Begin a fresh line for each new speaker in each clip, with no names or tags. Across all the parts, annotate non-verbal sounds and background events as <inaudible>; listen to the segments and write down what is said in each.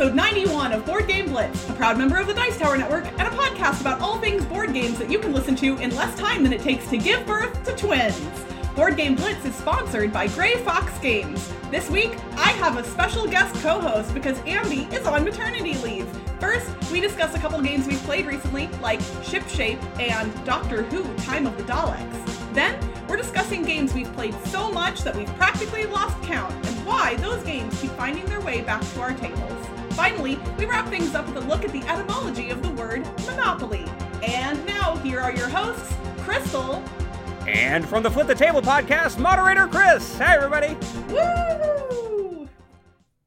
episode 91 of Board Game Blitz, a proud member of the Dice Tower Network, and a podcast about all things board games that you can listen to in less time than it takes to give birth to twins. Board Game Blitz is sponsored by Grey Fox Games. This week, I have a special guest co host because Ambi is on maternity leave. First, we discuss a couple games we've played recently, like Shipshape and Doctor Who Time of the Daleks. Then, we're discussing games we've played so much that we've practically lost count and why those games keep finding their way back to our tables. Finally, we wrap things up with a look at the etymology of the word monopoly. And now, here are your hosts, Crystal.
And from the Flip the Table podcast, moderator Chris. Hi, everybody.
Woo!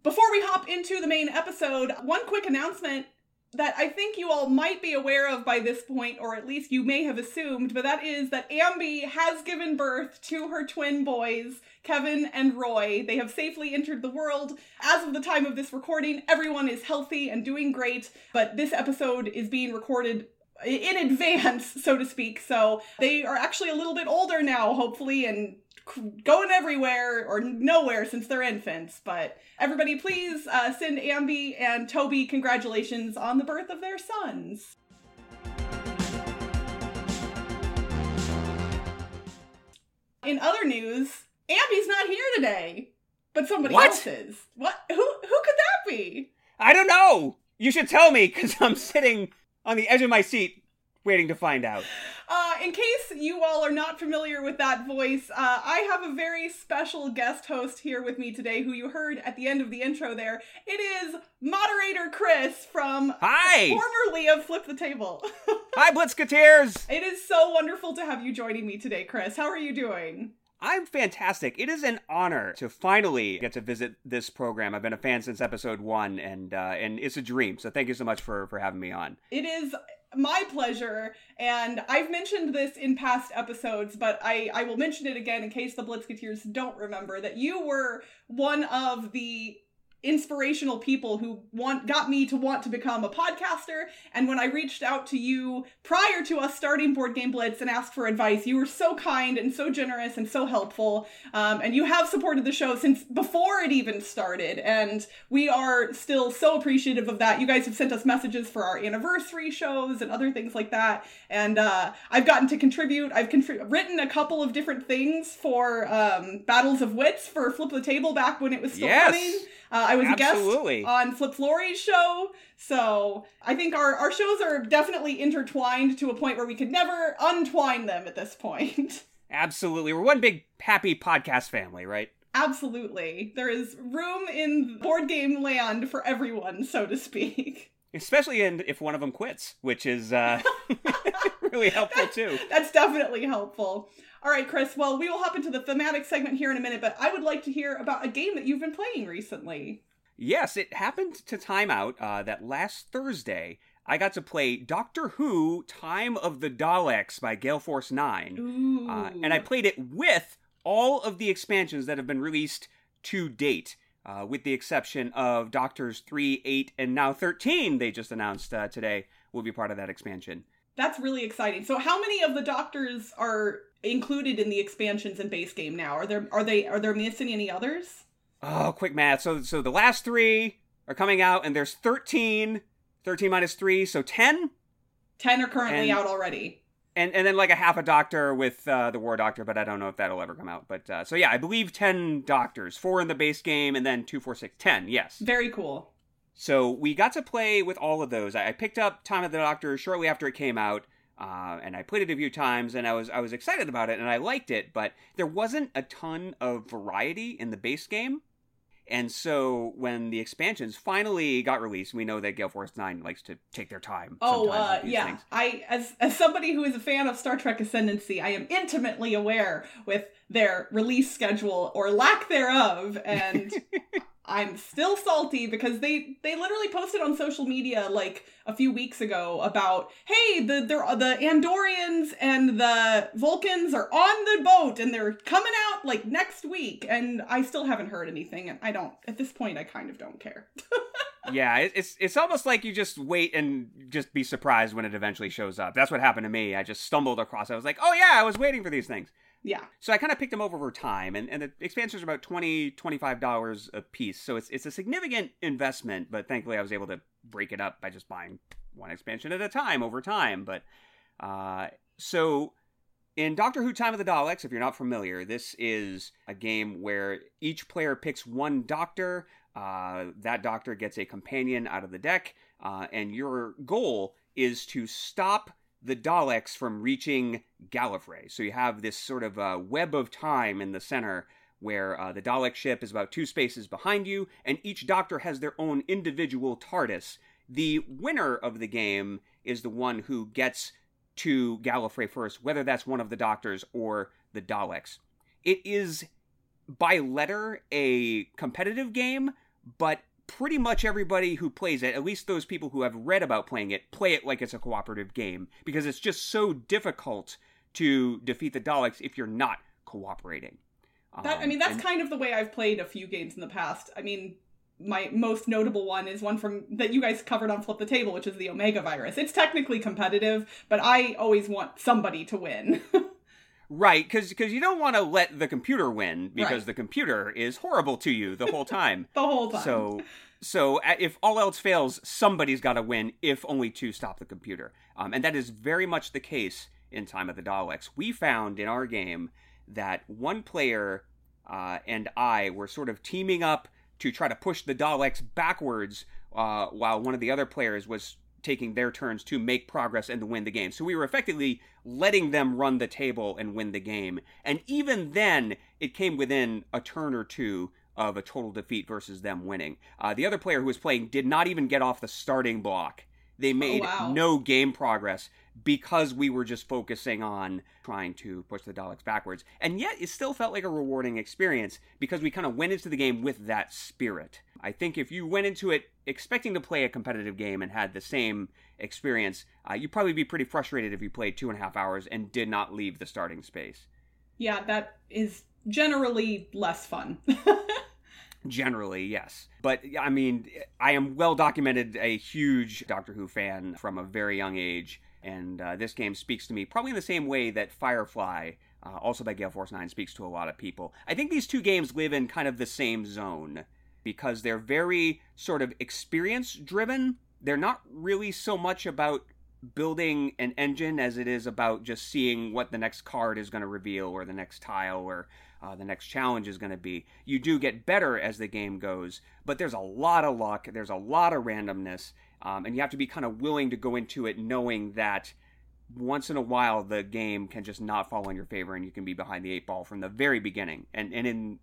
Before we hop into the main episode, one quick announcement that I think you all might be aware of by this point, or at least you may have assumed, but that is that Ambi has given birth to her twin boys, Kevin and Roy. They have safely entered the world. As of the time of this recording, everyone is healthy and doing great, but this episode is being recorded in advance, <laughs> so to speak. So they are actually a little bit older now, hopefully, and going everywhere or nowhere since they're infants. But everybody, please uh, send Ambi and Toby congratulations on the birth of their sons. In other news, Ambi's not here today, but somebody
What?
else is. What? Who? Who could that be?
I don't know. You should tell me because I'm sitting on the edge of my seat waiting to find out.
Uh, in case you all are not familiar with that voice, uh, I have a very special guest host here with me today who you heard at the end of the intro there. It is moderator Chris from
Hi.
formerly of Flip the Table. <laughs>
Hi, Blitzketeers.
it is so wonderful to have you joining me today, Chris. How are you doing?
I'm fantastic. It is an honor to finally get to visit this program. I've been a fan since episode one, and uh, and it's a dream. So thank you so much for for having me on.
It is my pleasure, and I've mentioned this in past episodes, but I, I will mention it again in case the Blitzketeers don't remember that you were one of the inspirational people who want got me to want to become a podcaster. And when i reached out to you prior to us starting board game blitz and asked for advice you were so kind and so generous and so helpful. Um, and you have supported the show since before it even started. And we are still so appreciative of that. You guys have sent us messages for our anniversary shows and other things like that. And uh, i've gotten to contribute. I've contri- written a couple of different things for um, battles of wits for flip the table back when it was still
Yes.
running uh, I was
Absolutely.
a guest on Flip Florey's show, so I think our, our shows are definitely intertwined to a point where we could never untwine them at this point. <laughs>
Absolutely, we're one big happy podcast family, right?
Absolutely. There is room in board game land for everyone, so to speak.
Especially in, if one of them quits, which is uh, <laughs> <laughs> really helpful too.
That's definitely helpful. All right, Chris. Well, we will hop into the thematic segment here in a minute, but I would like to hear about a game that you've been playing recently.
Yes, it happened to time out uh, that last Thursday I got to play Doctor Who Time of the Daleks by Gale Force 9. Uh, and I played it with all of the expansions that have been released to date, uh, with the exception of Doctors 3, 8, and now 13, they just announced uh, today will be part of that expansion.
That's really exciting. So, how many of the doctors are included in the expansions and base game now? Are there are they are there missing any others?
Oh, quick math. So, so the last three are coming out, and there's 13. 13 minus 3, so 10?
Ten are currently
And-
out already.
and and then like a half a doctor with uh, the war doctor, but I don't know if that'll ever come out. But uh, so yeah, I believe ten doctors, four in the base game, and then two, four, six, ten. Yes.
Very cool.
So we got to play with all of those. I picked up Time of the Doctor shortly after it came out, uh, and I played it a few times, and I was I was excited about it, and I liked it, but there wasn't a ton of variety in the base game. And so when the expansions finally got released, we know that Gale Force Nine likes to take their time.
Oh, uh, yeah.
things.
I as as somebody who is a fan of Star Trek Ascendancy, I am intimately aware with their release schedule or lack thereof, and <laughs> I'm still salty because they they literally posted on social media like a few weeks ago about hey the the the Andorians and the Vulcans are on the boat and they're coming out like next week, and I still haven't heard anything, and I don't at this point I kind of don't care. <laughs>
yeah, it's it's almost like you just wait and just be surprised when it eventually shows up. That's what happened to me. I just stumbled across. it. I was like, oh yeah, I was waiting for these things.
Yeah.
So I kind of picked them over over time, and, and the expansions are about $20, $25 a piece. So it's, it's a significant investment, but thankfully I was able to break it up by just buying one expansion at a time over time. But uh, so in Doctor Who Time of the Daleks, if you're not familiar, this is a game where each player picks one doctor. Uh, that doctor gets a companion out of the deck, uh, and your goal is to stop the Daleks from reaching Gallifrey. So you have this sort of uh, web of time in the center where uh, the Dalek ship is about two spaces behind you, and each Doctor has their own individual TARDIS. The winner of the game is the one who gets to Gallifrey first, whether that's one of the Doctors or the Daleks. It is, by letter, a competitive game, but pretty much everybody who plays it, at least those people who have read about playing it, play it like it's a cooperative game because it's just so difficult to defeat the Daleks if you're not cooperating.
That I um, mean, that's and, kind of the way I've played a few games in the past. I mean, my most notable one is one from that you guys covered on Flip the Table, which is the Omega virus. It's technically competitive, but I always want somebody to win. <laughs>
Right, because because you don't want to let the computer win because right. the computer is horrible to you the whole time. <laughs>
the whole time.
So so if all else fails, somebody's got to win, if only to stop the computer. Um, and that is very much the case in Time of the Daleks. We found in our game that one player uh, and I were sort of teaming up to try to push the Daleks backwards, uh, while one of the other players was taking their turns to make progress and to win the game. So we were effectively letting them run the table and win the game. And even then, it came within a turn or two of a total defeat versus them winning. Uh, the other player who was playing did not even get off the starting block. They oh, made oh, wow. no game progress because we were just focusing on trying to push the Daleks backwards. And yet, it still felt like a rewarding experience because we kind of went into the game with that spirit. I think if you went into it expecting to play a competitive game and had the same experience, uh, you'd probably be pretty frustrated if you played two and a half hours and did not leave the starting space.
Yeah, that is generally less fun. <laughs>
Generally, yes. But I mean, I am well documented a huge Doctor Who fan from a very young age, and uh, this game speaks to me probably in the same way that Firefly, uh, also by Gale Force 9, speaks to a lot of people. I think these two games live in kind of the same zone because they're very sort of experience driven. They're not really so much about building an engine as it is about just seeing what the next card is going to reveal or the next tile or uh, the next challenge is going to be. You do get better as the game goes, but there's a lot of luck, there's a lot of randomness, um, and you have to be kind of willing to go into it knowing that once in a while the game can just not fall in your favor and you can be behind the eight ball from the very beginning. And and in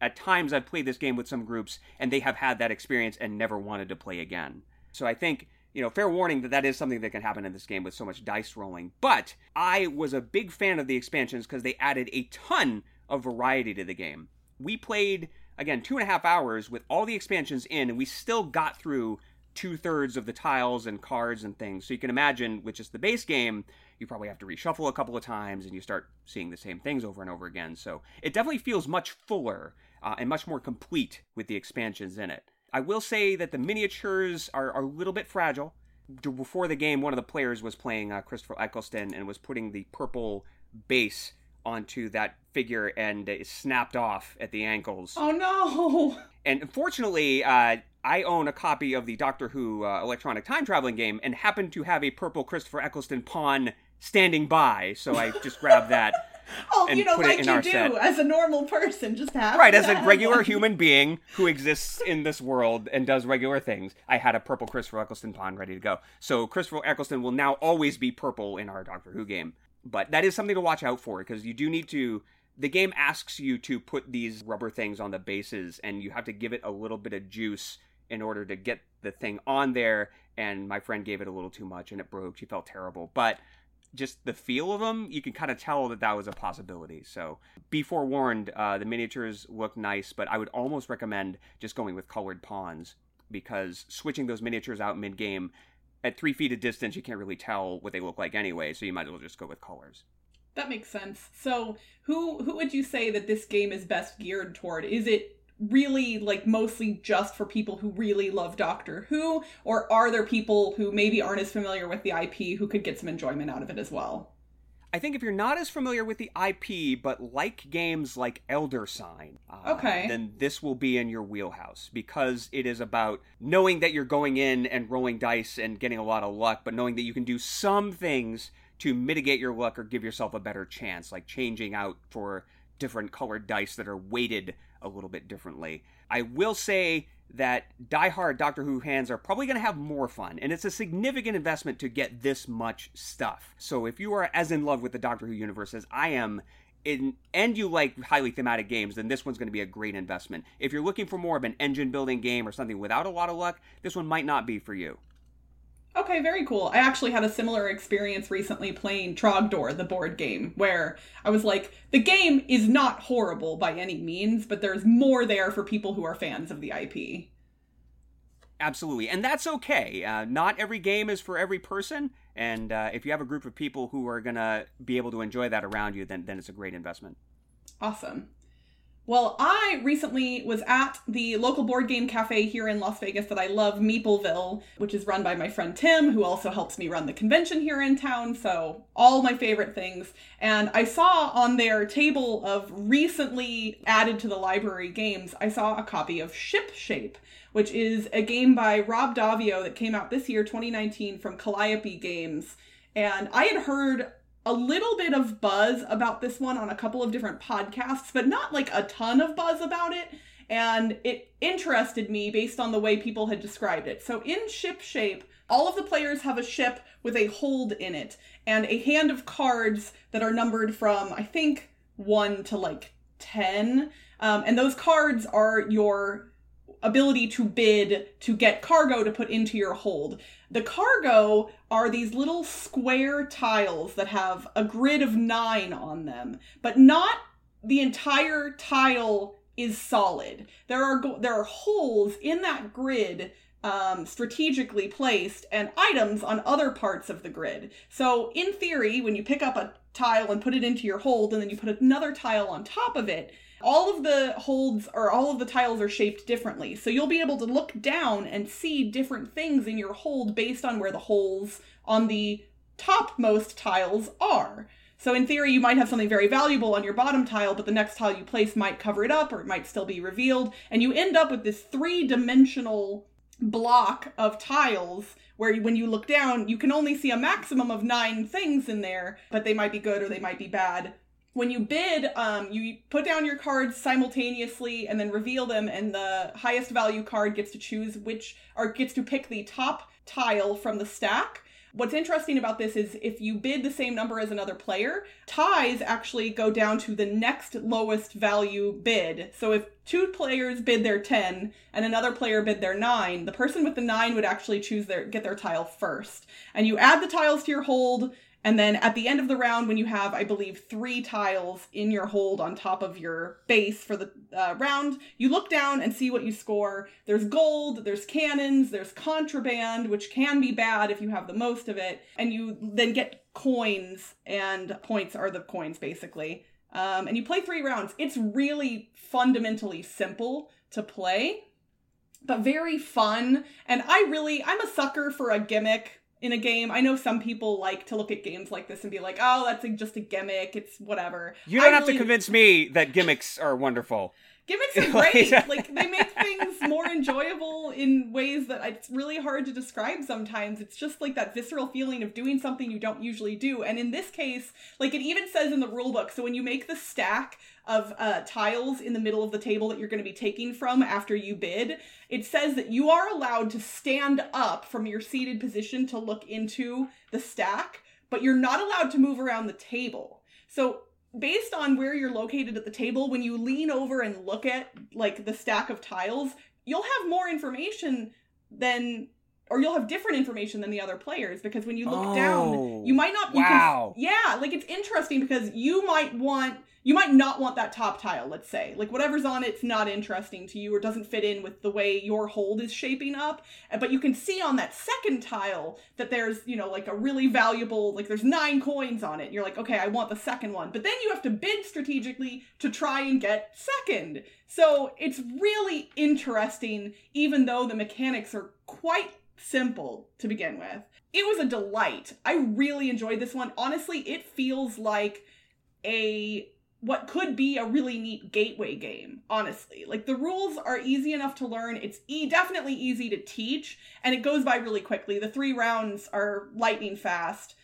at times I've played this game with some groups and they have had that experience and never wanted to play again. So I think you know, fair warning that that is something that can happen in this game with so much dice rolling. But I was a big fan of the expansions because they added a ton of variety to the game. We played, again, two and a half hours with all the expansions in, and we still got through two thirds of the tiles and cards and things. So you can imagine with just the base game, you probably have to reshuffle a couple of times and you start seeing the same things over and over again. So it definitely feels much fuller uh, and much more complete with the expansions in it. I will say that the miniatures are, are a little bit fragile. Before the game, one of the players was playing uh, Christopher Eccleston and was putting the purple base onto that figure and it snapped off at the ankles.
Oh no!
And unfortunately, uh, I own a copy of the Doctor Who uh, electronic time traveling game and happen to have a purple Christopher Eccleston pawn standing by, so I just grabbed that. <laughs>
oh, you know, like you do set. as a normal person, just have
right as a regular <laughs> human being who exists in this world and does regular things. I had a purple Christopher Eccleston pawn ready to go, so Christopher Eccleston will now always be purple in our Doctor Who game. But that is something to watch out for because you do need to. The game asks you to put these rubber things on the bases, and you have to give it a little bit of juice in order to get the thing on there. And my friend gave it a little too much, and it broke. She felt terrible, but just the feel of them, you can kind of tell that that was a possibility. So be forewarned, uh, the miniatures look nice, but I would almost recommend just going with colored pawns because switching those miniatures out mid game at three feet of distance, you can't really tell what they look like anyway, so you might as well just go with colors.
That makes sense. So, who who would you say that this game is best geared toward? Is it really like mostly just for people who really love Doctor Who, or are there people who maybe aren't as familiar with the IP who could get some enjoyment out of it as well?
I think if you're not as familiar with the IP, but like games like Elder Sign,
uh, okay.
then this will be in your wheelhouse because it is about knowing that you're going in and rolling dice and getting a lot of luck, but knowing that you can do some things to mitigate your luck or give yourself a better chance, like changing out for different colored dice that are weighted a little bit differently. I will say that die-hard Doctor Who fans are probably going to have more fun, and it's a significant investment to get this much stuff. So if you are as in love with the Doctor Who universe as I am, in, and you like highly thematic games, then this one's going to be a great investment. If you're looking for more of an engine building game or something without a lot of luck, this one might not be for you.
Okay, very cool. I actually had a similar experience recently playing Trogdor, the board game, where I was like, the game is not horrible by any means, but there's more there for people who are fans of the IP.
Absolutely, and that's okay. Uh, not every game is for every person, and uh, if you have a group of people who are going to be able to enjoy that around you, then, then it's a great investment.
Awesome. Well, I recently was at the local board game cafe here in Las Vegas that I love, Meepleville, which is run by my friend Tim, who also helps me run the convention here in town. So, all my favorite things. And I saw on their table of recently added to the library games, I saw a copy of Ship Shape, which is a game by Rob Daviau that came out this year, 2019, from Calliope Games. And I had heard a little bit of buzz about this one on a couple of different podcasts, but not like a ton of buzz about it. And it interested me based on the way people had described it. So, in ship shape, all of the players have a ship with a hold in it and a hand of cards that are numbered from, I think, 1 to like 10. Um, and those cards are your ability to bid to get cargo to put into your hold. The cargo are these little square tiles that have a grid of nine on them, but not the entire tile is solid. There are there are holes in that grid um, strategically placed and items on other parts of the grid. So in theory, when you pick up a tile and put it into your hold, and then you put another tile on top of it, all of the holds or all of the tiles are shaped differently. So you'll be able to look down and see different things in your hold based on where the holes on the topmost tiles are. So in theory, you might have something very valuable on your bottom tile, but the next tile you place might cover it up or it might still be revealed. And you end up with this three dimensional block of tiles where when you look down, you can only see a maximum of nine things in there, but they might be good or they might be bad when you bid, um, you put down your cards simultaneously and then reveal them, and the highest value card gets to choose which, or gets to pick the top tile from the stack. What's interesting about this is if you bid the same number as another player, ties actually go down to the next lowest value bid. So if two players bid their 10 and another player bid their 9, the person with the 9 would actually choose their get their tile first. And you add the tiles to your hold and then at the end of the round, when you have, I believe, three tiles in your hold on top of your base for the uh, round, you look down and see what you score. There's gold, there's cannons, there's contraband, which can be bad if you have the most of it. And you then get coins, and points are the coins basically. Um, and you play three rounds. It's really fundamentally simple to play, but very fun. And I really, I'm a sucker for a gimmick in a game. I know some people like to look at games like this and be like, "Oh, that's just a gimmick. It's whatever."
You don't I have really... to convince me that gimmicks are wonderful.
Gimmicks <laughs> are great. <laughs> like they make things more enjoyable in ways that it's really hard to describe sometimes. It's just like that visceral feeling of doing something you don't usually do. And in this case, like it even says in the rule book, so when you make the stack of uh, tiles in the middle of the table that you're going to be taking from after you bid, it says that you are allowed to stand up from your seated position to look into the stack, but you're not allowed to move around the table. So based on where you're located at the table, when you lean over and look at like the stack of tiles, you'll have more information than or you'll have different information than the other players because when you look oh, down, you oh, might not you
wow.
Can, yeah, like it's interesting because you might want you might not want that top tile, let's say. Like whatever's on it's not interesting to you or doesn't fit in with the way your hold is shaping up. But you can see on that second tile that there's, you know, like a really valuable, like there's nine coins on it. You're like, okay, I want the second one. But then you have to bid strategically to try and get second. So it's really interesting, even though the mechanics are quite simple to begin with. It was a delight. I really enjoyed this one. Honestly, it feels like a what could be a really neat gateway game, honestly. Like the rules are easy enough to learn. It's e- definitely easy to teach and it goes by really quickly. The 3 rounds are lightning fast.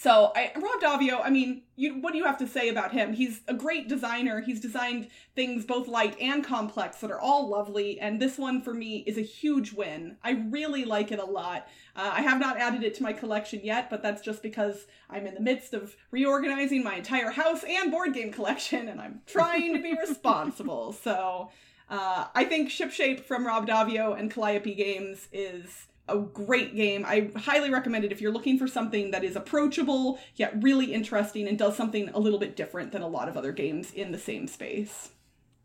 So I, Rob Daviau, I mean, you, what do you have to say about him? He's a great designer. He's designed things both light and complex that are all lovely, and this one for me is a huge win. I really like it a lot. Uh, I have not added it to my collection yet, but that's just because I'm in the midst of reorganizing my entire house and board game collection, and I'm trying to be <laughs> responsible. So uh, I think Shipshape from Rob Daviau and Calliope Games is a great game. I highly recommend it if you're looking for something that is approachable yet really interesting and does something a little bit different than a lot of other games in the same space.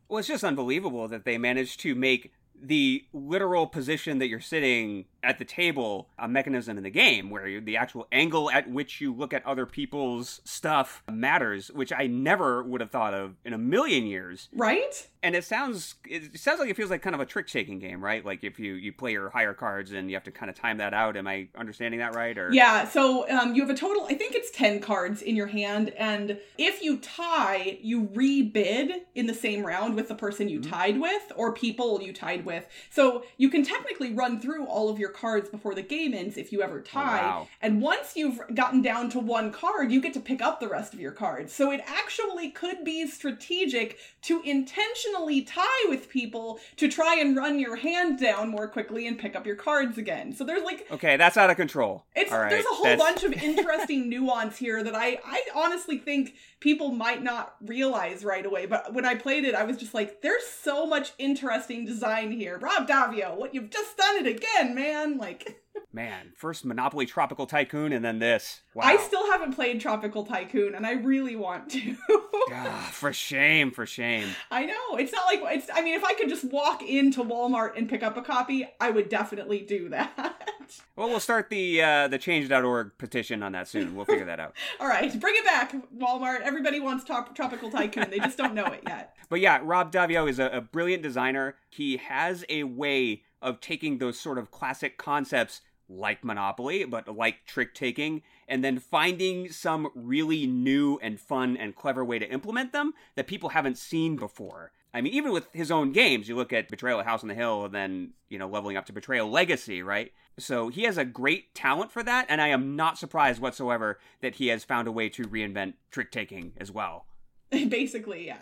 Well, it's just unbelievable that they managed to make the literal position that you're sitting at the table a mechanism in the game where the actual angle at which you look at other people's stuff matters which i never would have thought of in a million years.
Right?
And it sounds it sounds like it feels like kind of a trick taking game right? Like if you you play your higher cards and you have to kind of time that out. Am i understanding that right or?
Yeah so um, you have a total i think it's 10 cards in your hand and if you tie you rebid in the same round with the person you mm-hmm. tied with or people you tied with so you can technically run through all of your cards before the game ends if you ever oh, tie. Oh, wow. And once you've gotten down to one card, you get to pick up the rest of your cards. So it actually could be strategic to intentionally tie with people to try and run your hand down more quickly and pick up your cards again. So there's like
Okay, that's out of control.
It's there's a whole that's... bunch of interesting <laughs> nuance here that I I honestly think people might not realize right away. But when I played it, I was just like, there's so much interesting design here. Rob Daviau, what you've just done it again, man. Like
Man, first Monopoly Tropical Tycoon and then this. Wow.
I still haven't played Tropical Tycoon and I really want to. <laughs>
ah, for shame, for shame.
I know. It's not like it's I mean if I could just walk into Walmart and pick up a copy, I would definitely do that. <laughs>
Well, we'll start the uh the change.org petition on that soon. We'll figure that out. <laughs>
All right, bring it back, Walmart. Everybody wants top, Tropical Tycoon. They just don't know it yet.
But yeah, Rob Daviau is a, a brilliant designer. He has a way of taking those sort of classic concepts like Monopoly, but like trick taking, and then finding some really new and fun and clever way to implement them that people haven't seen before. I mean, even with his own games, you look at Betrayal at House on the Hill and then, you know, leveling up to Betrayal Legacy, right? So he has a great talent for that, and I am not surprised whatsoever that he has found a way to reinvent trick taking as well. <laughs>
Basically, yeah.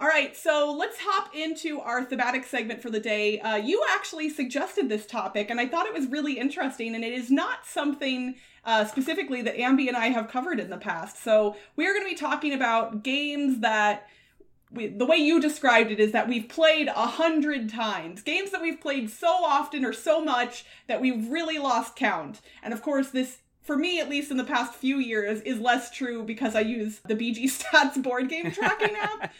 All right, so let's hop into our thematic segment for the day. Uh, you actually suggested this topic, and I thought it was really interesting, and it is not something uh, specifically that Ambi and I have covered in the past. So we are going to be talking about games that. We, the way you described it is that we've played a hundred times. Games that we've played so often or so much that we've really lost count. And of course, this for me, at least in the past few years, is less true because I use the BG <laughs> Stats board game tracking app.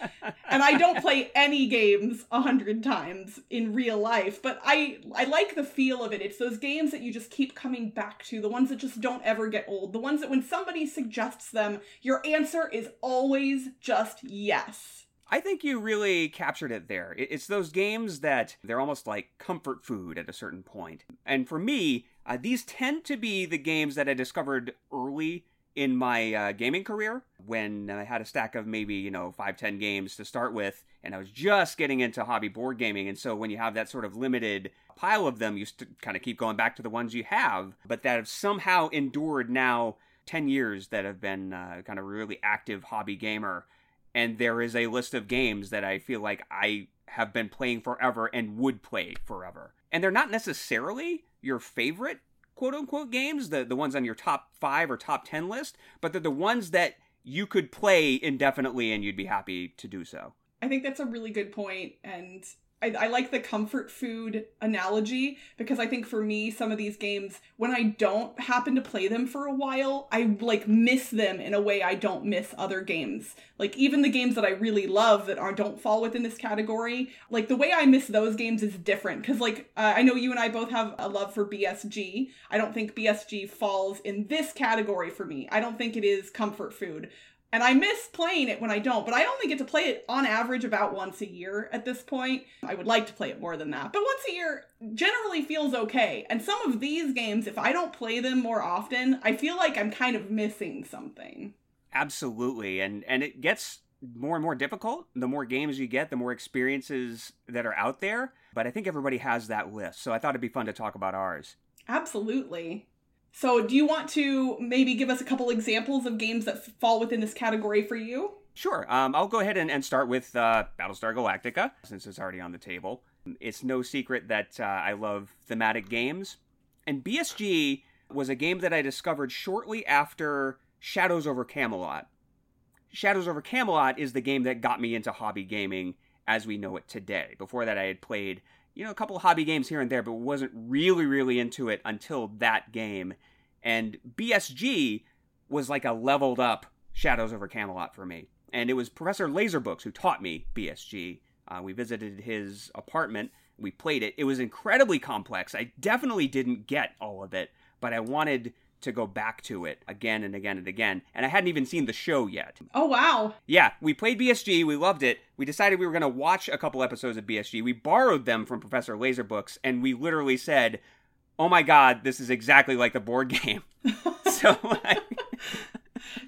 and I don't play any games a hundred times in real life, but I I like the feel of it. It's those games that you just keep coming back to, the ones that just don't ever get old, the ones that when somebody suggests them, your answer is always just yes.
I think you really captured it there. It's those games that they're almost like comfort food at a certain point. And for me, uh, these tend to be the games that I discovered early in my uh, gaming career when I had a stack of maybe, you know, five, ten games to start with, and I was just getting into hobby board gaming. And so when you have that sort of limited pile of them, you st- kind of keep going back to the ones you have, but that have somehow endured now 10 years that have been uh, kind of really active hobby gamer. And there is a list of games that I feel like I have been playing forever and would play forever. And they're not necessarily your favorite quote unquote games, the, the ones on your top five or top 10 list, but they're the ones that you could play indefinitely and you'd be happy to do so.
I think that's a really good point, and I, I, like the comfort food analogy because I think for me, some of these games, when I don't happen to play them for a while, I like miss them in a way I don't miss other games. Like even the games that I really love that are don't fall within this category, like the way I miss those games is different. Because like uh, I know you and I both have a love for BSG. I don't think BSG falls in this category for me. I don't think it is comfort food. And I miss playing it when I don't, but I only get to play it on average about once a year at this point. I would like to play it more than that, but once a year generally feels okay. And some of these games, if I don't play them more often, I feel like I'm kind of missing something.
Absolutely. And and it gets more and more difficult. The more games you get, the more experiences that are out there. But I think everybody has that list. So I thought it'd be fun to talk about ours.
Absolutely. So, do you want to maybe give us a couple examples of games that fall within this category for you?
Sure. Um, I'll go ahead and, and start with uh, Battlestar Galactica, since it's already on the table. It's no secret that uh, I love thematic games. And BSG was a game that I discovered shortly after Shadows over Camelot. Shadows over Camelot is the game that got me into hobby gaming as we know it today. Before that, I had played you know, a couple of hobby games here and there, but wasn't really, really into it until that game. And BSG was like a leveled up Shadows over Camelot for me. And it was Professor Laserbooks who taught me BSG. Uh, we visited his apartment. We played it. It was incredibly complex. I definitely didn't get all of it, but I wanted to go back to it again and again and again. And I hadn't even seen the show yet.
Oh, wow.
Yeah, we played BSG. We loved it. We decided we were going to watch a couple episodes of BSG. We borrowed them from Professor Laserbooks, and we literally said, oh my God, this is exactly like the board <laughs> game. <laughs> so, like,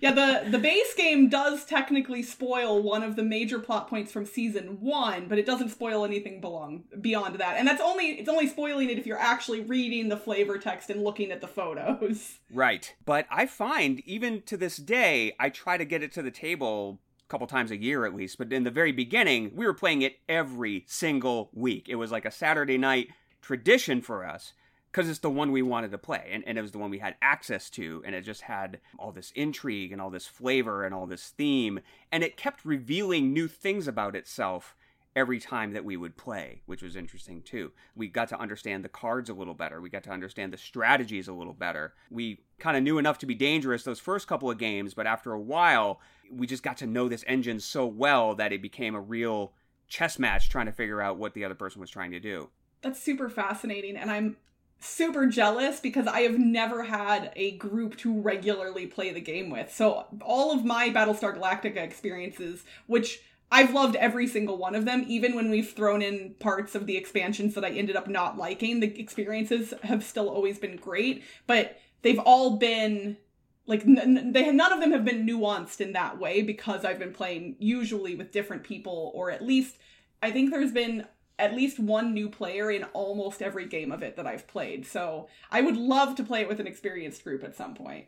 yeah, the the base game does technically spoil one of the major plot points from season one, but it doesn't spoil anything belong beyond that. And that's only it's only spoiling it if you're actually reading the flavor text and looking at the photos. <laughs>
Right. But I find even to this day, I try to get it to the table a couple times a year at least. But in the very beginning, we were playing it every single week. It was like a Saturday night tradition for us because it's the one we wanted to play and, and it was the one we had access to and it just had all this intrigue and all this flavor and all this theme and it kept revealing new things about itself every time that we would play which was interesting too. We got to understand the cards a little better. We got to understand the strategies a little better. We kind of knew enough to be dangerous those first couple of games but after a while we just got to know this engine so well that it became a real chess match trying to figure out what the other person was trying to do.
That's super fascinating and i'm super jealous because I have never had a group to regularly play the game with. So all of my Battlestar Galactica experiences, which I've loved every single one of them, even when we've thrown in parts of the expansions that I ended up not liking, the experiences have still always been great, but they've all been like n- they none of them have been nuanced in that way because I've been playing usually with different people or at least I think there's been at least one new player in almost every game of it that I've played. So I would love to play it with an experienced group at some point.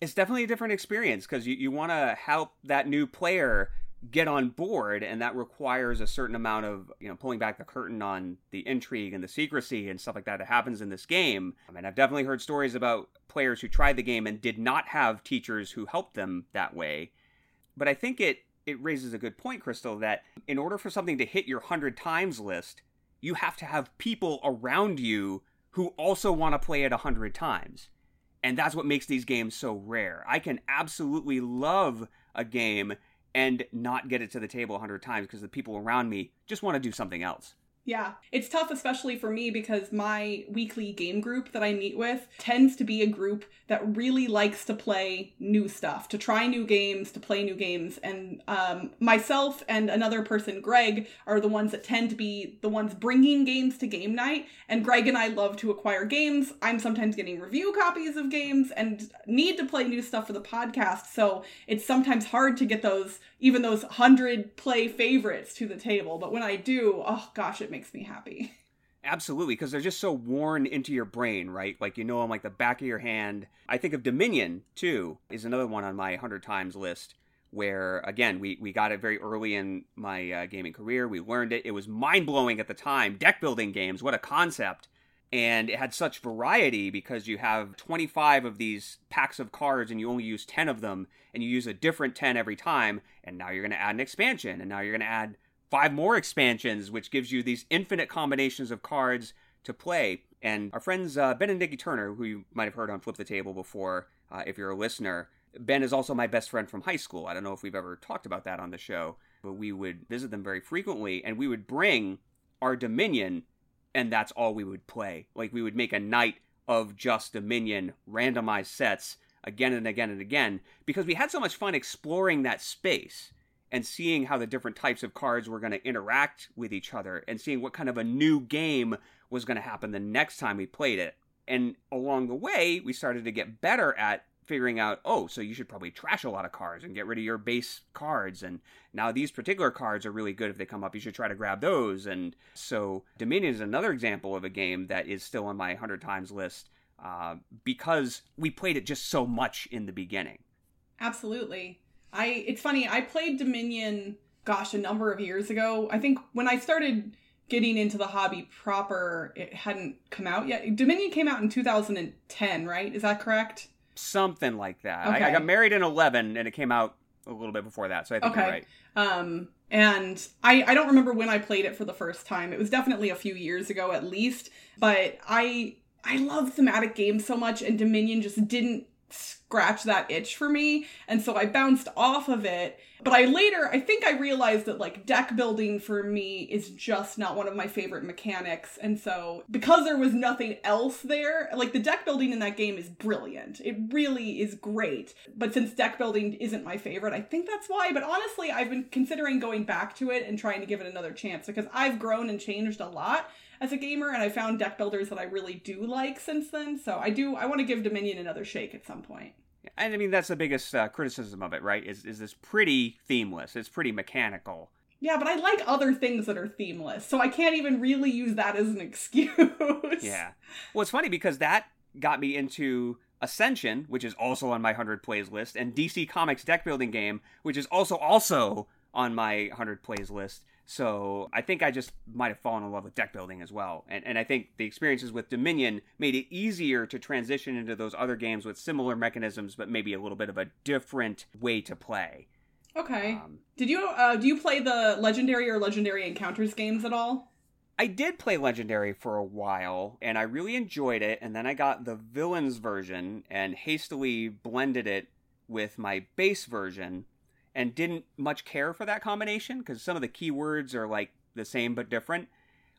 It's definitely a different experience because you, you want to help that new player get on board and that requires a certain amount of you know pulling back the curtain on the intrigue and the secrecy and stuff like that that happens in this game I mean, i've definitely heard stories about players who tried the game and did not have teachers who helped them that way but i think it it raises a good point, Crystal, that in order for something to hit your 100 times list, you have to have people around you who also want to play it 100 times. And that's what makes these games so rare. I can absolutely love a game and not get it to the table 100 times because the people around me just want to do something else.
Yeah, it's tough, especially for me, because my weekly game group that I meet with tends to be a group that really likes to play new stuff, to try new games, to play new games. And um, myself and another person, Greg, are the ones that tend to be the ones bringing games to game night. And Greg and I love to acquire games. I'm sometimes getting review copies of games and need to play new stuff for the podcast. So it's sometimes hard to get those, even those 100 play favorites to the table. But when I do, oh gosh, it makes me happy.
Absolutely, because they're just so worn into your brain, right? Like you know them like the back of your hand. I think of Dominion too is another one on my hundred times list. Where again, we we got it very early in my uh, gaming career. We learned it. It was mind blowing at the time. Deck building games, what a concept! And it had such variety because you have 25 of these packs of cards and you only use 10 of them, and you use a different 10 every time. And now you're going to add an expansion, and now you're going to add five more expansions, which gives you these infinite combinations of cards to play. And our friends uh, Ben and Nikki Turner, who you might have heard on Flip the Table before, uh, if you're a listener, Ben is also my best friend from high school. I don't know if we've ever talked about that on the show, but we would visit them very frequently, and we would bring our Dominion, and that's all we would play. Like we would make a night of just Dominion randomized sets again and again and again because we had so much fun exploring that space and seeing how the different types of cards were going to interact with each other and seeing what kind of a new game was going to happen the next time we played it. And along the way, we started to get better at figuring out, oh, so you should probably trash a lot of cards and get rid of your base cards. And now these particular cards are really good if they come up. You should try to grab those. And so Dominion is another example of a game that is still on my 100 times list uh, because we played it just so much in the beginning.
Absolutely. I it's funny, I played Dominion gosh, a number of years ago. I think when I started getting into the hobby proper, it hadn't come out yet. Dominion came out in 2010, right? Is that correct?
Something like that. Okay. I, I, got married in 11 and it came out a little bit before that, so I think okay. you're right.
Um, and I, I don't remember when I played it for the first time. It was definitely a few years ago at least, but I I love thematic games so much and Dominion just didn't scratch that itch for me and so i bounced off of it. But i later i think i realized that like deck building for me is just not one of my favorite mechanics and so because there was nothing else there like the deck building in that game is brilliant. It really is great. But since deck building isn't my favorite i think that's why. But honestly i've been considering going back to it and trying to give it another chance because i've grown and changed a lot as a gamer, and I found deck builders that I really do like since then. So I do I want to give Dominion another shake at some point.
And I mean that's the biggest uh, criticism of it, right? Is is this pretty themeless? It's pretty mechanical.
Yeah, but I like other things that are themeless, so I can't even really use that as an <laughs> excuse.
yeah. Well, it's funny because that got me into Ascension, which is also on my 100 plays list, and DC Comics deck building game, which is also also on my 100 plays list. So I think I just might have fallen in love with deck building as well. And, and I think the experiences with Dominion made it easier to transition into those other games with similar mechanisms, but maybe a little bit of a different way to play.
Okay. Um, Did you uh, do you play the Legendary or Legendary Encounters games at all?
I did play Legendary for a while, and I really enjoyed it. And then I got the Villains version and hastily blended it with my base version and didn't much care for that combination because some of the keywords are like the same but different.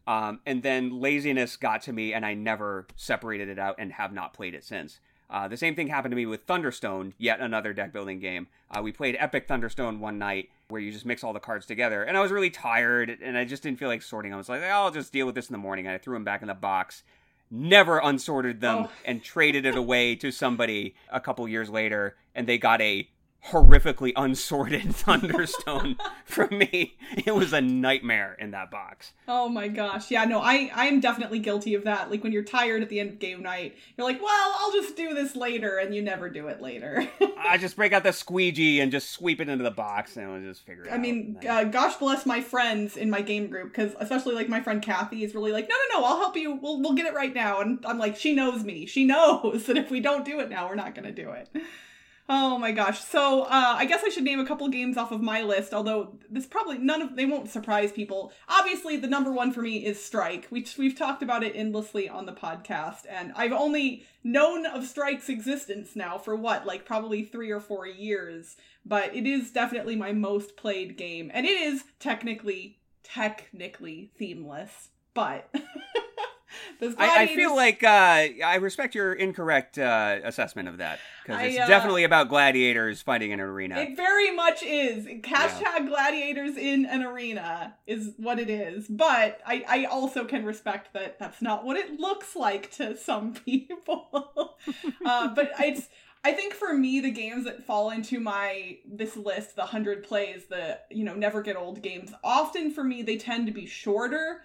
Um, and then laziness got to me, and I never separated it out and have not played it since. Uh, the same thing happened to me with Thunderstone, yet another deck building game. Uh, we played Epic Thunderstone one night where you just mix all the cards together, and I was really tired, and I just didn't feel like sorting. I was like, I'll just deal with this in the morning, and I threw them back in the box. Never unsorted them oh. and traded it away to somebody a couple years later, and they got a horrifically unsorted <laughs> Thunderstone from me. It was a nightmare in that box.
Oh my gosh. Yeah, no, I I'm definitely guilty of that. Like when you're tired at the end of game night, you're like, "Well, I'll just do this later," and you never do it later. <laughs>
I just break out the squeegee and just sweep it into the box and we'll just figure it
I out. I mean, uh, gosh bless my friends in my game group cuz especially like my friend Kathy is really like, "No, no, no, I'll help you. We'll we'll get it right now." And I'm like, "She knows me. She <laughs> knows that if we don't do it now, we're not going to do it." Oh my gosh. So uh, I guess I should name a couple games off of my list, although this probably none of they won't surprise people. Obviously, the number one for me is Strike. We, we've talked about it endlessly on the podcast, and I've only known of Strike's existence now for what, like probably three or four years. But it is definitely my most played game, and it is technically, technically themeless. But <laughs> <laughs>
I, I, feel like uh, I respect your incorrect uh, assessment of that because it's uh, definitely about gladiators fighting in an arena.
It very much is. Hashtag yeah. gladiators in an arena is what it is. But I, I also can respect that that's not what it looks like to some <laughs> people. uh, but it's. I think for me, the games that fall into my this list, the hundred plays, the you know never get old games, often for me they tend to be shorter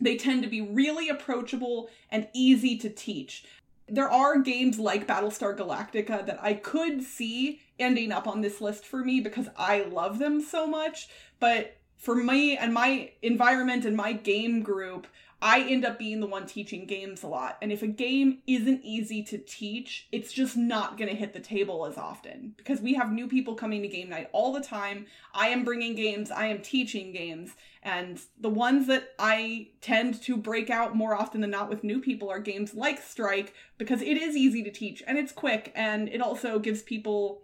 they tend to be really approachable and easy to teach. There are games like Battlestar Galactica that I could see ending up on this list for me because I love them so much, but for me and my environment and my game group, I end up being the one teaching games a lot. And if a game isn't easy to teach, it's just not going to hit the table as often because we have new people coming to game night all the time. I am bringing games, I am teaching games. And the ones that I tend to break out more often than not with new people are games like Strike because it is easy to teach and it's quick and it also gives people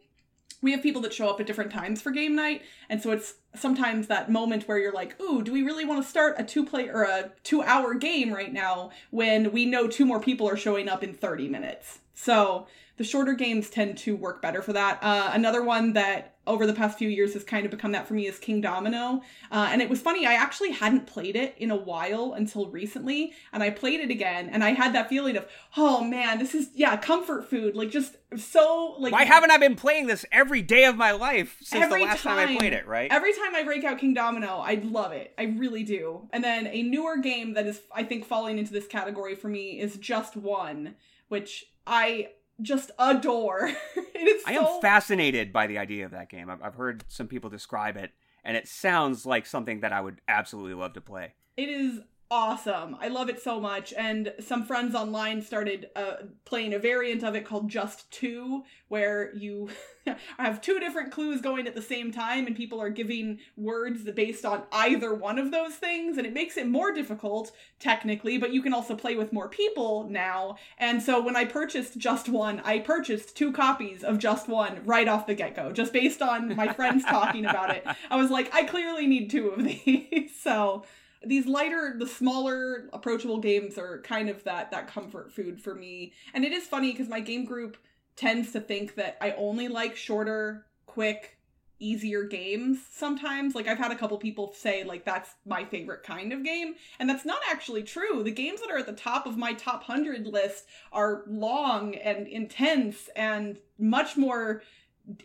we have people that show up at different times for game night and so it's sometimes that moment where you're like ooh do we really want to start a two play or a two hour game right now when we know two more people are showing up in 30 minutes? So the shorter games tend to work better for that. Uh, another one that over the past few years has kind of become that for me is Kingdomino. Uh, and it was funny, I actually hadn't played it in a while until recently. And I played it again and I had that feeling of, oh man, this is, yeah, comfort food. Like just so, like.
Why haven't I been playing this every day of my life since the last time, time, I played it, right?
Every time I break out Kingdomino, I love it. I really do. And then a newer game that is, I think, falling into this category for me is Just One, which I just adore. <laughs>
I am fascinated by the idea of that game. I've, I've heard some people describe it, and it sounds like something that I would absolutely love to play.
It is awesome. I love it so much. And some friends online started uh, playing a variant of it called Just Two, where you <laughs> have two different clues going at the same time, and people are giving words based on either one of those things. And it makes it more difficult, technically, but you can also play with more people now. And so when I purchased Just One, I purchased two copies of Just One right off the get go, just based on my friends talking about it. <laughs> I was like, I clearly need two of these. <laughs> so these lighter the smaller approachable games are kind of that that comfort food for me. And it is funny because my game group tends to think that i only like shorter quick easier games sometimes. Like i've had a couple people say like that's my favorite kind of game. And that's not actually true. The games that are at the top of my top 100 list are long and intense and much more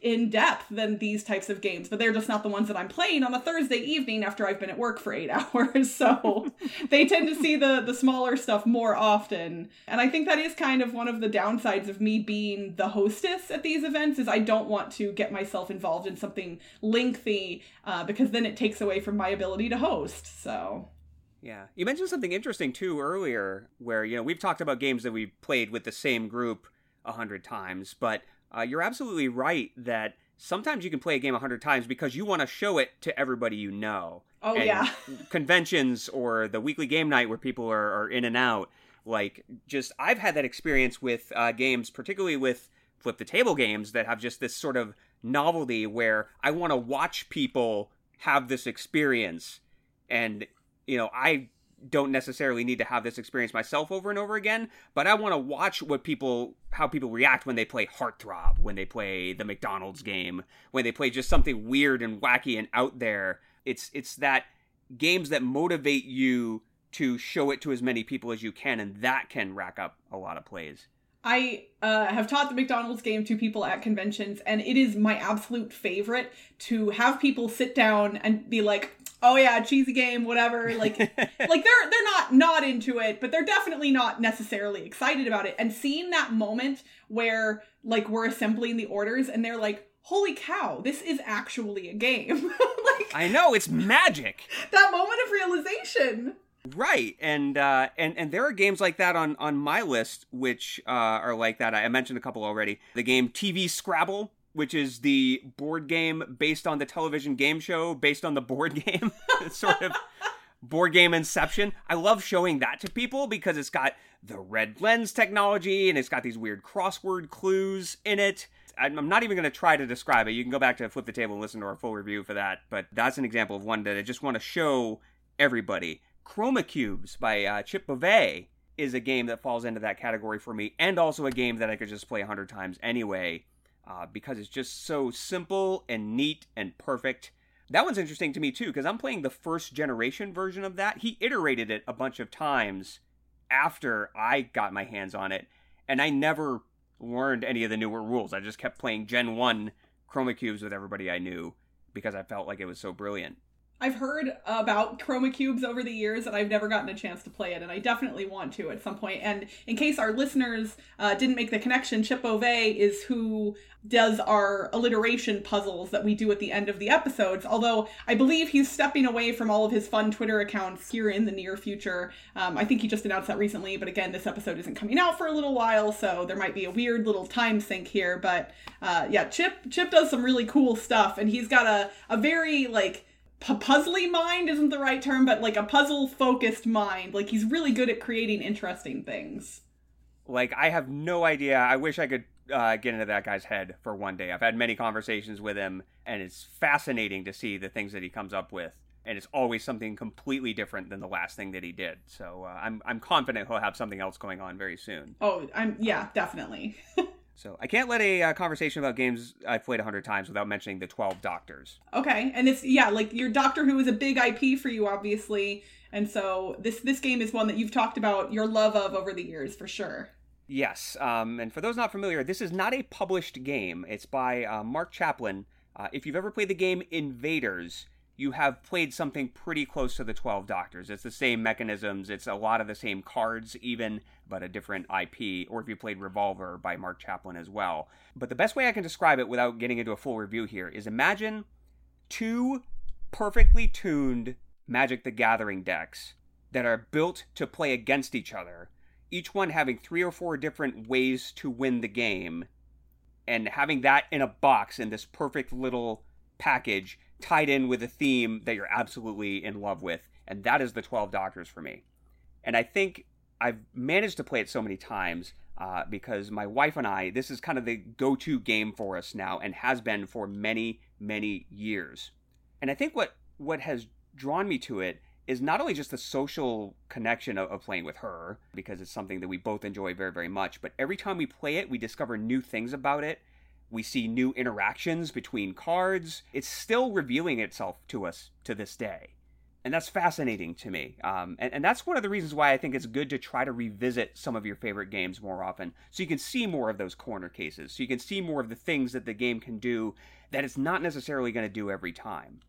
in depth than these types of games, but they're just not the ones that I'm playing on a Thursday evening after I've been at work for eight <laughs> hours. So <laughs> they tend to see the the smaller stuff more often. And I think that is kind of one of the downsides of me being the hostess at these events is I don't want to get myself involved in something lengthy uh, because then it takes away from my ability to host. So
yeah. You mentioned something interesting too earlier where, you know, we've talked about games that we've played with the same group a hundred times, but uh, you're absolutely right that sometimes you can play a game a hundred times because you want to show it to everybody you know.
Oh and yeah. <laughs>
conventions or the weekly game night where people are, are, in and out. Like, just I've had that experience with uh, games, particularly with flip the table games that have just this sort of novelty where I want to watch people have this experience, and you know I don't necessarily need to have this experience myself over and over again, but I want to watch what people how people react when they play Heartthrob, when they play the McDonald's game, when they play just something weird and wacky and out there. It's it's that games that motivate you to show it to as many people as you can and that can rack up a lot of plays.
I uh, have taught the McDonald's game to people at conventions, and it is my absolute favorite to have people sit down and be like, "Oh yeah, cheesy game, whatever." Like, <laughs> like they're they're not not into it, but they're definitely not necessarily excited about it. And seeing that moment where like we're assembling the orders, and they're like, "Holy cow, this is actually a game!" <laughs> like,
I know it's magic.
That moment of realization.
Right, and uh, and and there are games like that on on my list, which uh, are like that. I mentioned a couple already. The game TV Scrabble, which is the board game based on the television game show, based on the board <laughs> game, sort of board game Inception. I love showing that to people because it's got the red lens technology and it's got these weird crossword clues in it. I'm not even going to try to describe it. You can go back to Flip the Table and listen to our full review for that. But that's an example of one that I just want to show everybody Chroma Cubes by uh, Chip Beauvais is a game that falls into that category for me, and also a game that I could just play a hundred times anyway, uh, because it's just so simple and neat and perfect. That one's interesting to me too, because I'm playing the first generation version of that. He iterated it a bunch of times after I got my hands on it, and I never learned any of the newer rules. I just kept playing Gen 1 Chroma Cubes with everybody I knew because I felt like it was so brilliant.
I've heard about Chroma Cubes over the years, and I've never gotten a chance to play it, and I definitely want to at some point. And in case our listeners uh, didn't make the connection, Chip Beauvais is who does our alliteration puzzles that we do at the end of the episodes. Although I believe he's stepping away from all of his fun Twitter accounts here in the near future. Um, I think he just announced that recently, but again, this episode isn't coming out for a little while, so there might be a weird little time sync here. But uh, yeah, Chip Chip does some really cool stuff, and he's got a a very like puzzly mind isn't the right term, but like a puzzle focused mind. Like he's really good at creating interesting things.
Like I have no idea. I wish I could uh, get into that guy's head for one day. I've had many conversations with him, and it's fascinating to see the things that he comes up with. And it's always something completely different than the last thing that he did. So uh, I'm I'm confident he'll have something else going on very soon.
Oh, I'm yeah, definitely. <laughs>
So I can't let a uh, conversation about games I've played a hundred times without mentioning the Twelve Doctors.
Okay, and it's yeah, like your Doctor Who is a big IP for you, obviously, and so this this game is one that you've talked about your love of over the years for sure.
Yes, um, and for those not familiar, this is not a published game. It's by uh, Mark Chaplin. Uh, if you've ever played the game Invaders, you have played something pretty close to the 12 Doctors. It's the same mechanisms, it's a lot of the same cards, even, but a different IP. Or if you played Revolver by Mark Chaplin as well. But the best way I can describe it without getting into a full review here is imagine two perfectly tuned Magic the Gathering decks that are built to play against each other, each one having three or four different ways to win the game, and having that in a box in this perfect little package tied in with a theme that you're absolutely in love with, and that is the 12 Doctors for me. And I think I've managed to play it so many times uh, because my wife and I, this is kind of the go to game for us now and has been for many, many years. And I think what, what has drawn me to it is not only just the social connection of, of, playing with her, because it's something that we both enjoy very, very much, but every time we play it, we discover new things about it we see new interactions between cards. It's still revealing itself to us to this day. And that's fascinating to me. Um, and, and that's one of the reasons why I think it's good to try to revisit some of your favorite games more often. So you can see more of those corner cases. So you can see more of the things that the game can do that it's not necessarily going to do every time.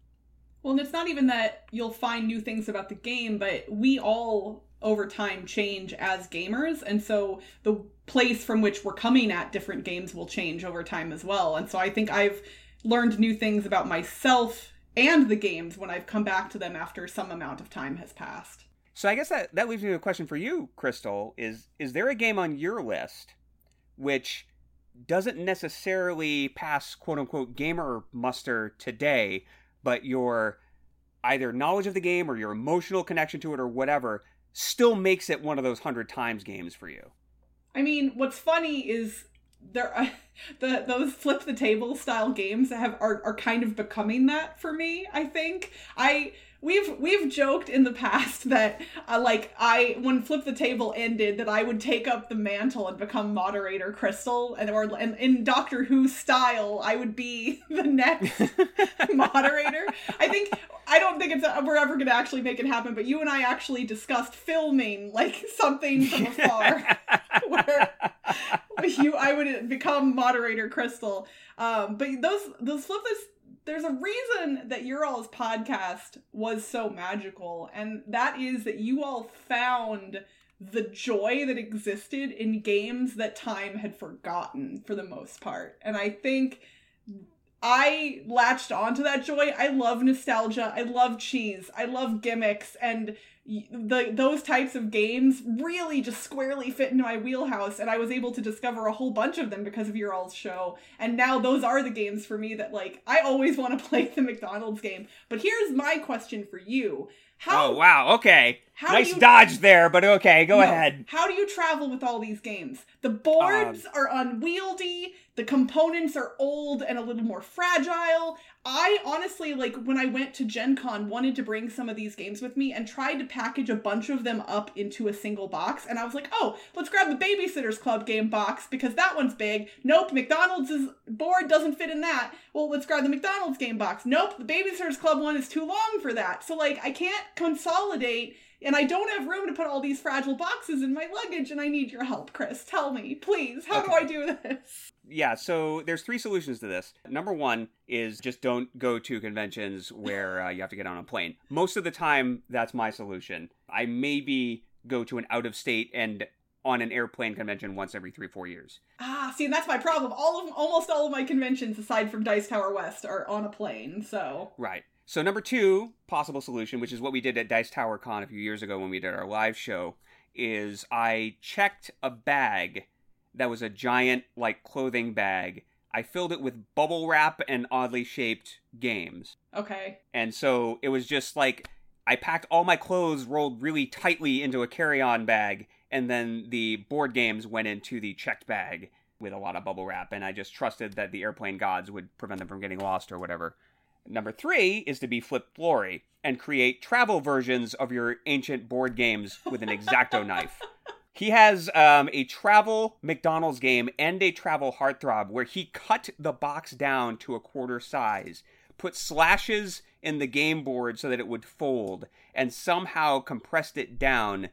Well, and it's not even that you'll find new things about the game, but we all over time change as gamers. And so the place from which we're coming at different games will change over time as well. And so I think I've learned new things about myself and the games when I've come back to them after some amount of time has passed.
So I guess that that leaves me with a question for you, Crystal. Is is there a game on your list which doesn't necessarily pass quote unquote gamer muster today, but your either knowledge of the game or your emotional connection to it or whatever still makes it one of those hundred times games for you?
I mean, what's funny is there uh, <laughs> the those flip the table style games that have are, are kind of becoming that for me i think i we've we've joked in the past <laughs> that uh, like I when flip the table ended that I would take up the mantle and become moderator Crystal and or and in Doctor Who style I would be <laughs> the next <laughs> moderator. I think I don't think it's a, we're ever going to actually make it happen, but you and I actually discussed filming like something from afar where you I would become moderator Crystal. Um, but those those flip this there's a reason that your all's podcast was so magical, and that is that you all found the joy that existed in games that time had forgotten for the most part. And I think I latched onto that joy. I love nostalgia. I love cheese. I love gimmicks and the those types of games really just squarely fit into my wheelhouse and I was able to discover a whole bunch of them because of your all's show. And now those are the games for me that like I always want to <laughs> play the McDonald's game. But here's my question for you.
How, oh wow, okay. nice you, dodge there, but okay, go no, ahead.
How do you travel with all these games? The boards um, are unwieldy, the components are old and a little more fragile. I honestly like when I went to Gen Con wanted to bring some of these games with me and tried to package a bunch of them up into a single box and I was like, "Oh, let's grab the Babysitters Club game box because that one's big. Nope, McDonald's board doesn't fit in that. Well, let's grab the McDonald's game box. Nope, the Babysitters Club one is too long for that. So like I can't consolidate and I don't have room to put all these fragile boxes in my luggage and I need your help, Chris. Tell me, please. How okay. do I do this?
Yeah, so there's three solutions to this. Number one is just don't go to conventions where uh, you have to get on a plane. Most of the time, that's my solution. I maybe go to an out of state and on an airplane convention once every three four years.
Ah, see, and that's my problem. All of almost all of my conventions, aside from Dice Tower West, are on a plane. So
right. So number two possible solution, which is what we did at Dice Tower Con a few years ago when we did our live show, is I checked a bag that was a giant like clothing bag. I filled it with bubble wrap and oddly shaped games.
Okay.
And so it was just like I packed all my clothes rolled really tightly into a carry-on bag and then the board games went into the checked bag with a lot of bubble wrap and I just trusted that the airplane gods would prevent them from getting lost or whatever. Number 3 is to be Flip Florey and create travel versions of your ancient board games with an exacto knife. <laughs> He has um, a travel McDonald's game and a travel heartthrob where he cut the box down to a quarter size, put slashes in the game board so that it would fold, and somehow compressed it down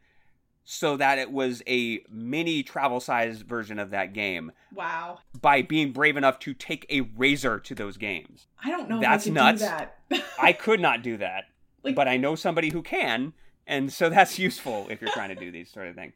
so that it was a mini travel size version of that game.
Wow.
By being brave enough to take a razor to those games.
I don't know
That's nuts.
do that.
I <laughs> could not do that.
Like-
but I know somebody who can, and so that's useful if you're trying to do these sort of things.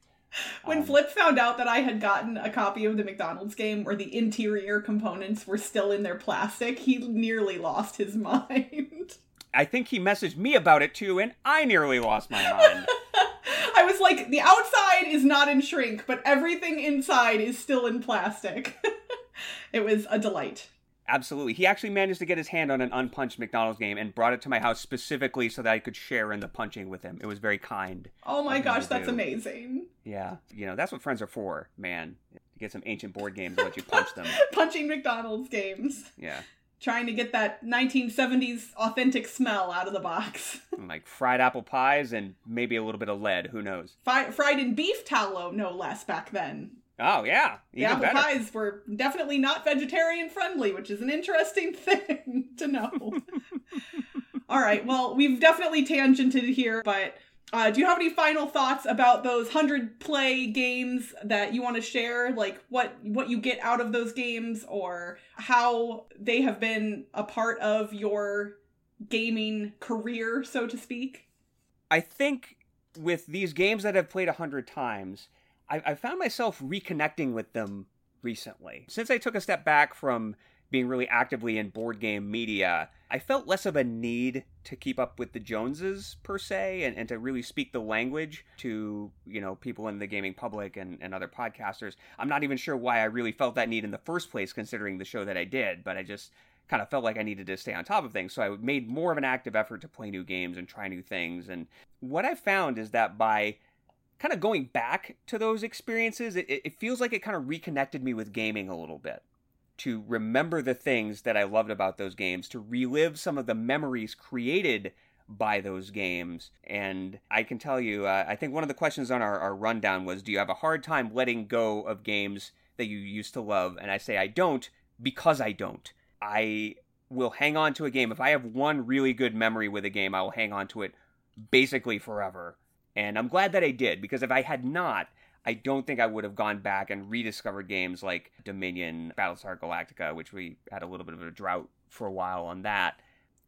When
Um,
Flip found out that I had gotten a copy of the McDonald's game where the interior components were still in their plastic, he nearly lost his <laughs> mind.
I think he messaged me about it too, and I nearly lost my mind. <laughs>
I was like, the outside is not in shrink, but everything inside is still in plastic. <laughs> it was a delight.
Absolutely. He actually managed to get his hand on an unpunched McDonald's game and brought it to my house specifically so that I could share in the punching with him. It was very kind.
Oh my gosh, that's
do.
amazing.
Yeah. You know, that's what friends are for, man. To get some ancient board games and let you punch them. <laughs>
Punching McDonald's games.
Yeah.
Trying to get that 1970s authentic smell out of the box. <laughs>
Like fried apple pies and maybe a little bit of lead. Who knows?
Fi- fried in beef tallow, no less, back then.
Oh, yeah.
Yeah,
the
apple
better.
pies were definitely not vegetarian friendly, which is an interesting <laughs> thing to know. <laughs> All right, well, we've definitely tangented here, but uh, do you have any final thoughts about those hundred play games that you want to share? Like what what you get out of those games, or how they have been a part of your gaming career, so to speak?
I think with these games that I've played a hundred times, I, I found myself reconnecting with them recently. Since I took a step back from being really actively in board game media, I felt less of a need to keep up with the Joneses per se and, and to really speak the language to, you know, people in the gaming public and, and other podcasters. I'm not even sure why I really felt that need in the first place considering the show that I did, but I just kind of felt like I needed to stay on top of things. So I made more of an active effort to play new games and try new things. And what I found is that by kind of going back to those experiences, it, it feels like it kind of reconnected me with gaming a little bit. To remember the things that I loved about those games, to relive some of the memories created by those games. And I can tell you, uh, I think one of the questions on our, our rundown was Do you have a hard time letting go of games that you used to love? And I say I don't because I don't. I will hang on to a game. If I have one really good memory with a game, I will hang on to it basically forever. And I'm glad that I did because if I had not, I don't think I would have gone back and rediscovered games like Dominion, Battlestar Galactica, which we had a little bit of a drought for a while on that.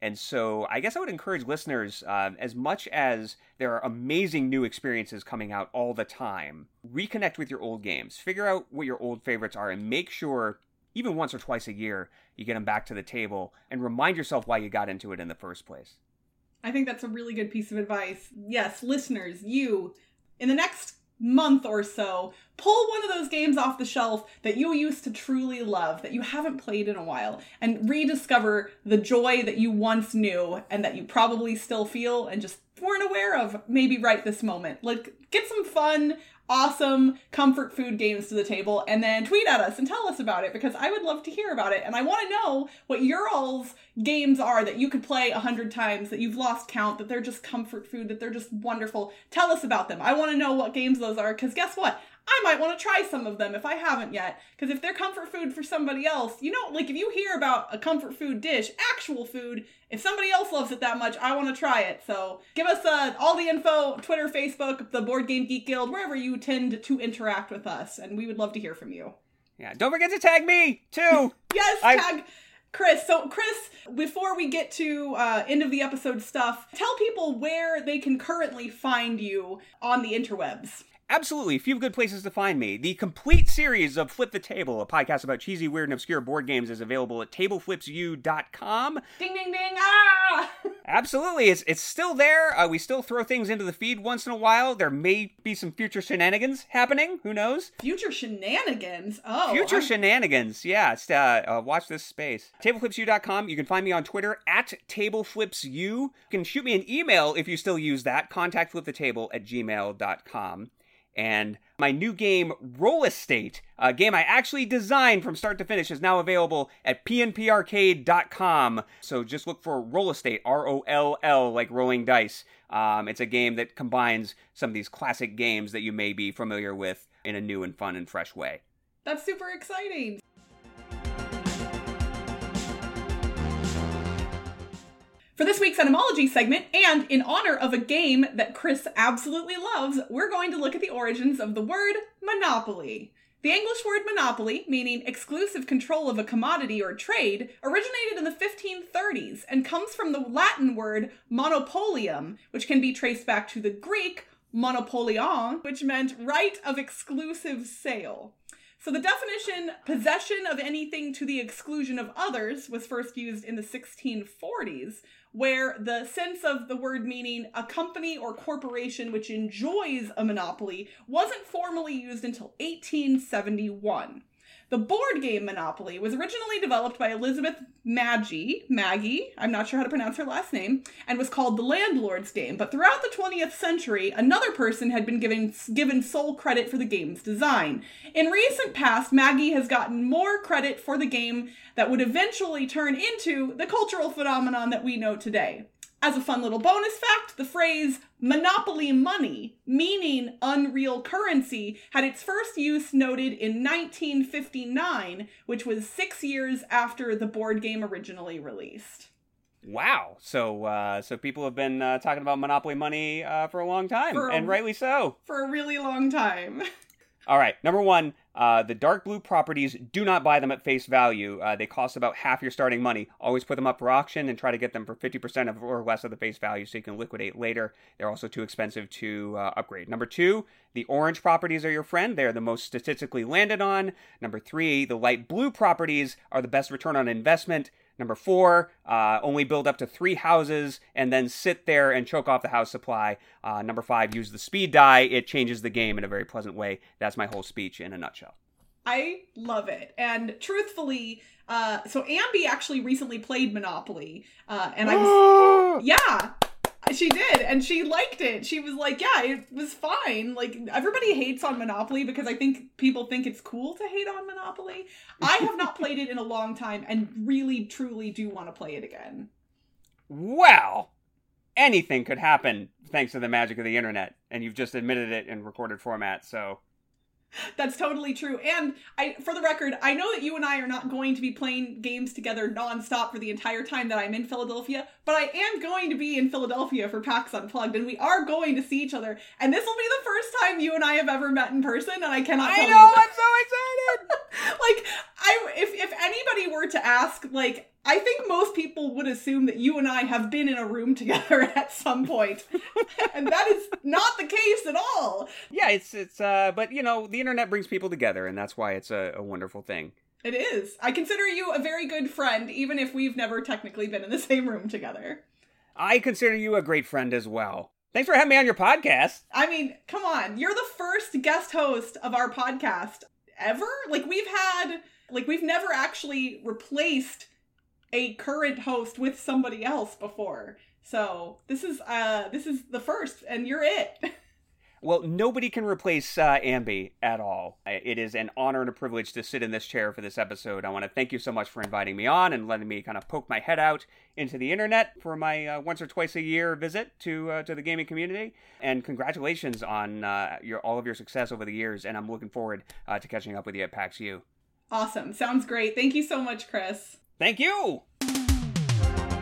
And so I guess I would encourage listeners, uh, as much as there are amazing new experiences coming out all the time, reconnect with your old games. Figure out what your old favorites are and make sure, even once or twice a year, you get them back to the table and remind yourself why you got into it in the first place.
I think that's a really good piece of advice. Yes, listeners, you, in the next month or so, pull one of those games off the shelf that you used to truly love, that you haven't played in a while, and rediscover the joy that you once knew and that you probably still feel and just weren't aware of maybe right this moment. Like, get some fun, awesome comfort food games to the table and then tweet at us and tell us about it because I would love to hear about it. And I want to know what your all's games are that you could play a hundred times, that you've lost count, that they're just comfort food, that they're just wonderful. Tell us about them. I want to know what games those are because guess what? I might want to try some of them if I haven't yet. Because if they're comfort food for somebody else, you know, like if you hear about a comfort food dish, actual food, if somebody else loves it that much, I want to try it. So give us uh, all the info Twitter, Facebook, the Board Game Geek Guild, wherever you tend to interact with us. And we would love to hear from you.
Yeah. Don't forget to tag me too. <laughs>
yes,
I-
tag Chris. So, Chris, before we get to uh, end of the episode stuff, tell people where they can currently find you on the interwebs.
Absolutely, a few good places to find me. The complete series of Flip the Table, a podcast about cheesy, weird, and obscure board games, is available at tableflipsyou.com.
Ding, ding, ding! Ah! <laughs>
Absolutely, it's it's still there. Uh, we still throw things into the feed once in a while. There may be some future shenanigans happening. Who knows?
Future shenanigans. Oh,
Future
I'm-
shenanigans. Yeah, uh, uh, watch this space. Tableflipsyou.com. You can find me on Twitter at tableflipsu. You can shoot me an email if you still use that. Contactflipthetable at gmail.com. And my new game, Roll Estate, a game I actually designed from start to finish, is now available at pnparcade.com. So just look for Roll Estate, R O L L, like rolling dice. Um, it's a game that combines some of these classic games that you may be familiar with in a new and fun and fresh way.
That's super exciting. For this week's etymology segment, and in honor of a game that Chris absolutely loves, we're going to look at the origins of the word monopoly. The English word monopoly, meaning exclusive control of a commodity or trade, originated in the 1530s and comes from the Latin word monopolium, which can be traced back to the Greek monopolion, which meant right of exclusive sale. So the definition possession of anything to the exclusion of others was first used in the 1640s, where the sense of the word meaning a company or corporation which enjoys a monopoly wasn't formally used until 1871. The board game Monopoly was originally developed by Elizabeth Magie, Magie, I'm not sure how to pronounce her last name, and was called the Landlord's Game. But throughout the 20th century, another person had been given given sole credit for the game's design. In recent past, Magie has gotten more credit for the game that would eventually turn into the cultural phenomenon that we know today. As a fun little bonus fact, the phrase monopoly money, meaning unreal currency, had its first use noted in 1959, which was six years after the board game originally released.
Wow. So uh, so people have been uh, talking about Monopoly money uh, for a long time,
For a-
and rightly so.
For a really long time. <laughs>
All right. Number one, uh, the dark blue properties, do not buy them at face value. Uh, they cost about half your starting money. Always put them up for auction and try to get them for 50% of or less of the face value so you can liquidate later. They're also too expensive to uh, upgrade. Number two, the orange properties are your friend. They're the most statistically landed on. Number three, the light blue properties are the best return on investment. Number four, uh, only build up to three houses and then sit there and choke off the house supply. Uh, number five, use the speed die. It changes the game in a very pleasant way. That's my whole speech in a nutshell.
I love it. And truthfully, uh, so Ambi actually recently played Monopoly, uh, and I was <gasps> Yeah, she did, and she liked it. She was like, "Yeah, it was fine." Like everybody hates on Monopoly because I think people think it's cool to hate on Monopoly. I have not played it in a long time, and really, truly do want to play it again.
well, anything could happen thanks to the magic of the internet, and you've just admitted it in recorded format. So <laughs>
That's totally true. And I, for the record, I know that you and I are not going to be playing games together nonstop for the entire time that I'm in Philadelphia, but I am going to be in Philadelphia for PAX Unplugged, and we are going to see each other. And this will be the first time you and I have ever met in person, and I cannot tell
I
you.
know I'm so excited. <laughs>
like I if if anybody were to ask like I think most people would assume that you and I have been in a room together <laughs> at some point. and that is not the case at all.
yeah, it's it's uh, but you know the internet brings people together, and that's why it's a, a wonderful thing.
It is. I consider you a very good friend even if we've never technically been in the <laughs> same room together.
I consider you a great friend as well. Thanks for having me on your podcast.
I mean, come on. You're the first guest host of our podcast ever? Like we've had like we've never actually replaced a current host with somebody else before. So, this is uh this is the first and you're it. <laughs>
Well, nobody can replace uh, Ambi at all. It is an honor and a privilege to sit in this chair for this episode. I want to thank you so much for inviting me on and letting me kind of poke my head out into the internet for my uh, once or twice a year visit to uh, to the gaming community. And congratulations on uh, your all of your success over the years. And I'm looking forward uh, to catching up with you at PAX U.
awesome. Sounds great. Thank you so much, Chris.
Thank you.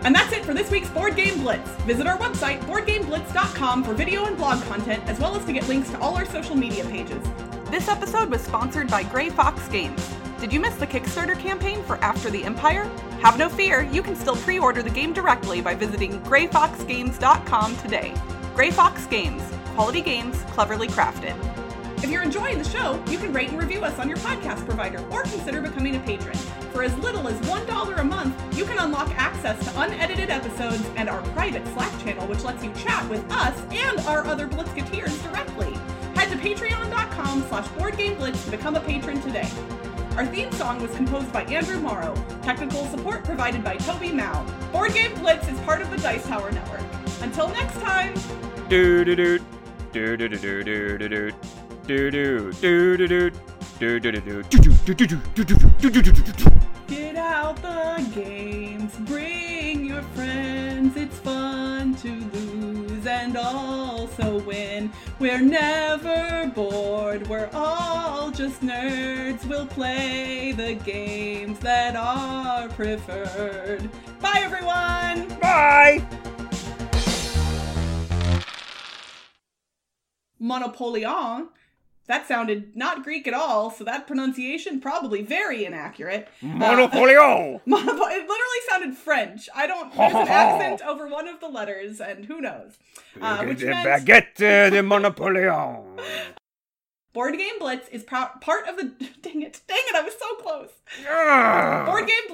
And that's it for this week's Board Game Blitz. Visit our website, boardgameblitz.com, for video and blog content, as well as to get links to all our social media pages. This episode was sponsored by Grey Fox Games. Did you miss the Kickstarter campaign for After the Empire? Have no fear, you can still pre order the game directly by visiting greyfoxgames.com today. Grey Fox Games, quality games cleverly crafted. If you're enjoying the show, you can rate and review us on your podcast provider or consider becoming a patron. For as little as $1 a month, you can unlock access to unedited episodes and our private Slack channel, which lets you chat with us and our other Blitzketeers directly. Head to patreon.com slash boardgameblitz to become a patron today. Our theme song was composed by Andrew Morrow. Technical support provided by Toby Mao. Board Game Blitz is part of the Dice Tower Network. Until next time.
Do do do do do do do do do
Get out the games, bring your friends. It's fun to lose and also win. We're never bored, we're all just nerds. We'll play the games that are preferred. Bye, everyone!
Bye!
Monopolion. That sounded not Greek at all, so that pronunciation probably very inaccurate.
Monopolio! <laughs>
Monopo- it literally sounded French. I don't. There's an <laughs> accent over one of the letters, and who knows? Uh, which meant
Baguette <laughs> de Monopolion.
Board Game Blitz is pro- part of the. Dang it! Dang it! I was so close.
Ah.
Board Game. Bl-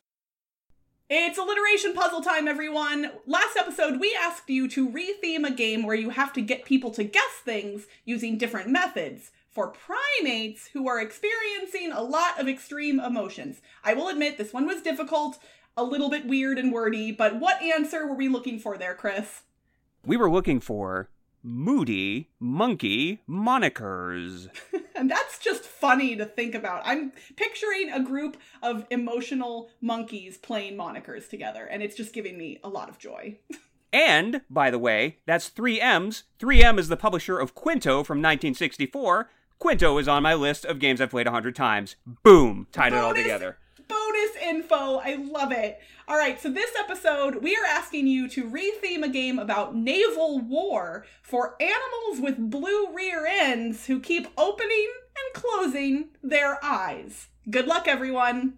it's alliteration puzzle time, everyone. Last episode, we asked you to retheme a game where you have to get people to guess things using different methods for primates who are experiencing a lot of extreme emotions. I will admit this one was difficult, a little bit weird and wordy, but what answer were we looking for there, Chris?
We were looking for moody monkey monikers. <laughs>
And that's just funny to think about. I'm picturing a group of emotional monkeys playing monikers together, and it's just giving me a lot of joy. <laughs>
And, by the way, that's 3M's. 3M is the publisher of Quinto from 1964. Quinto is on my list of games I've played a hundred times. Boom! Tied it all together.
Bonus info. I love it. All right, so this episode, we are asking you to retheme a game about naval war for animals with blue rear ends who keep opening and closing their eyes. Good luck, everyone.